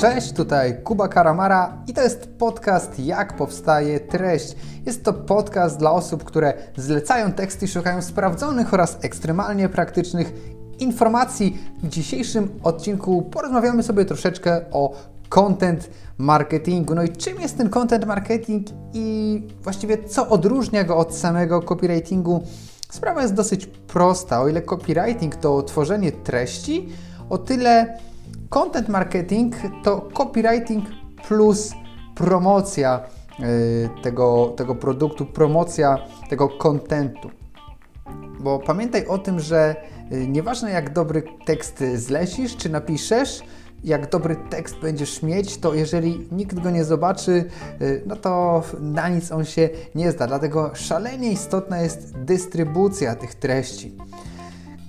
Cześć, tutaj Kuba Karamara i to jest podcast Jak powstaje treść. Jest to podcast dla osób, które zlecają teksty i szukają sprawdzonych oraz ekstremalnie praktycznych informacji. W dzisiejszym odcinku porozmawiamy sobie troszeczkę o content marketingu. No i czym jest ten content marketing i właściwie co odróżnia go od samego copywritingu? Sprawa jest dosyć prosta. O ile copywriting to tworzenie treści, o tyle content marketing to copywriting plus promocja yy, tego, tego produktu, promocja tego kontentu. Bo pamiętaj o tym, że yy, nieważne jak dobry tekst zlecisz czy napiszesz, jak dobry tekst będziesz mieć, to jeżeli nikt go nie zobaczy, yy, no to na nic on się nie zda. Dlatego szalenie istotna jest dystrybucja tych treści.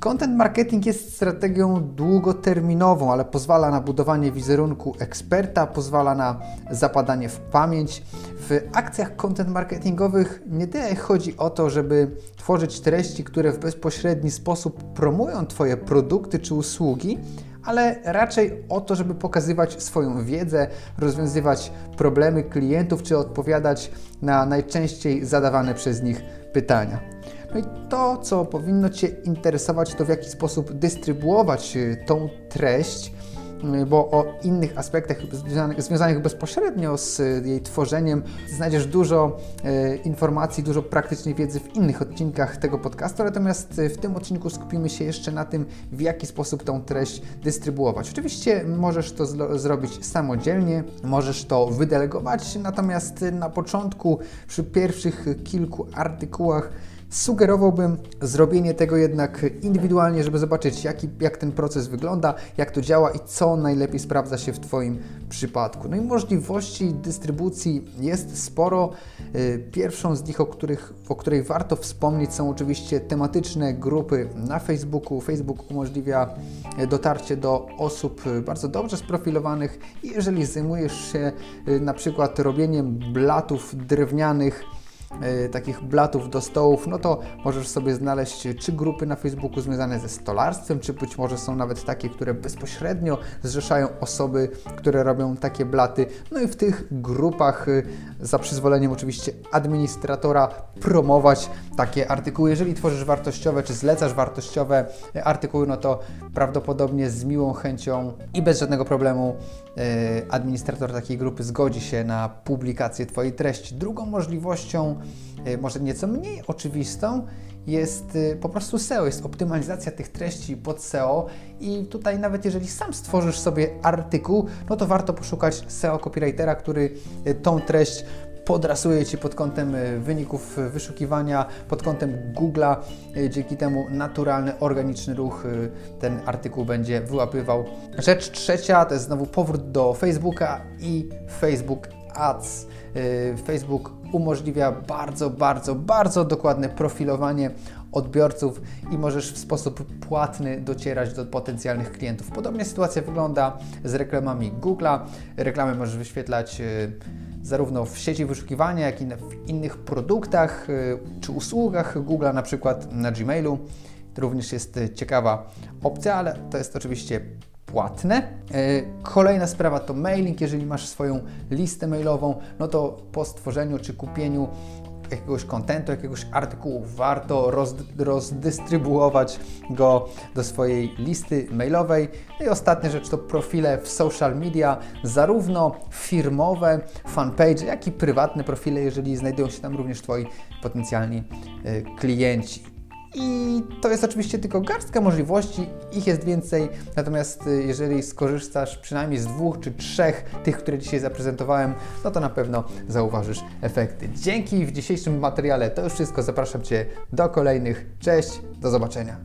Content marketing jest strategią długoterminową, ale pozwala na budowanie wizerunku eksperta, pozwala na zapadanie w pamięć. W akcjach content marketingowych nie tyle chodzi o to, żeby tworzyć treści, które w bezpośredni sposób promują Twoje produkty czy usługi, ale raczej o to, żeby pokazywać swoją wiedzę, rozwiązywać problemy klientów czy odpowiadać na najczęściej zadawane przez nich pytania. No i to, co powinno Cię interesować, to w jaki sposób dystrybuować y, tą treść, y, bo o innych aspektach związanych, bezpośrednio z y, jej tworzeniem znajdziesz dużo informacji, dużo praktycznej wiedzy w innych odcinkach tego podcastu, natomiast w tym odcinku skupimy się jeszcze na tym, w jaki sposób tą treść dystrybuować. Oczywiście możesz to zrobić samodzielnie, możesz to wydelegować, natomiast na początku, przy pierwszych kilku artykułach, Sugerowałbym zrobienie tego jednak indywidualnie, żeby zobaczyć, jaki, jak ten proces wygląda, jak to działa i co najlepiej sprawdza się w Twoim przypadku. No i możliwości dystrybucji jest sporo. Y, pierwszą z nich, o, których, o której warto wspomnieć, są oczywiście tematyczne grupy na Facebooku. Facebook umożliwia dotarcie do osób bardzo dobrze sprofilowanych i jeżeli zajmujesz się y, na przykład robieniem blatów drewnianych, takich blatów do stołów, no to możesz sobie znaleźć czy grupy na Facebooku związane ze stolarstwem, czy być może są nawet takie, które bezpośrednio zrzeszają osoby, które robią takie blaty. No i w tych grupach, e, za przyzwoleniem oczywiście administratora, promować takie artykuły. Jeżeli tworzysz wartościowe, czy zlecasz wartościowe artykuły, no to prawdopodobnie z miłą chęcią i bez żadnego problemu e, administrator takiej grupy zgodzi się na publikację Twojej treści. Drugą możliwością może nieco mniej oczywistą, jest y, po prostu SEO, jest optymalizacja tych treści pod SEO i tutaj nawet jeżeli sam stworzysz sobie artykuł, no to warto poszukać SEO copywritera, który y, tą treść podrasuje Ci pod kątem wyników wyszukiwania, pod kątem Google'a. Dzięki temu naturalny, organiczny ruch ten artykuł będzie wyłapywał. Rzecz trzecia to jest znowu powrót do Facebooka i Facebook Ads. Facebook umożliwia bardzo, bardzo, bardzo dokładne profilowanie odbiorców i możesz w sposób płatny docierać do potencjalnych klientów. Podobnie sytuacja wygląda z reklamami Google'a. Reklamy możesz wyświetlać y, zarówno w sieci wyszukiwania, jak i w innych produktach y, czy usługach Google'a, na przykład na Gmailu. To również jest ciekawa opcja, ale to jest oczywiście płatne. E, kolejna sprawa to mailing. Jeżeli masz swoją listę mailową, no to po stworzeniu czy kupieniu jakiegoś kontentu, jakiegoś artykułu, warto roz, rozdystrybuować go do swojej listy mailowej. No I ostatnia rzecz to profile w social media, zarówno firmowe, fanpage, jak i prywatne profile, jeżeli znajdują się tam również Twoi potencjalni y, klienci. I to jest oczywiście tylko garstka możliwości, ich jest więcej, natomiast y, jeżeli skorzystasz przynajmniej z dwóch czy trzech tych, które dzisiaj zaprezentowałem, no to na pewno zauważysz efekty. Dzięki w dzisiejszym materiale to już wszystko. Zapraszam Cię do kolejnych. Cześć, do zobaczenia.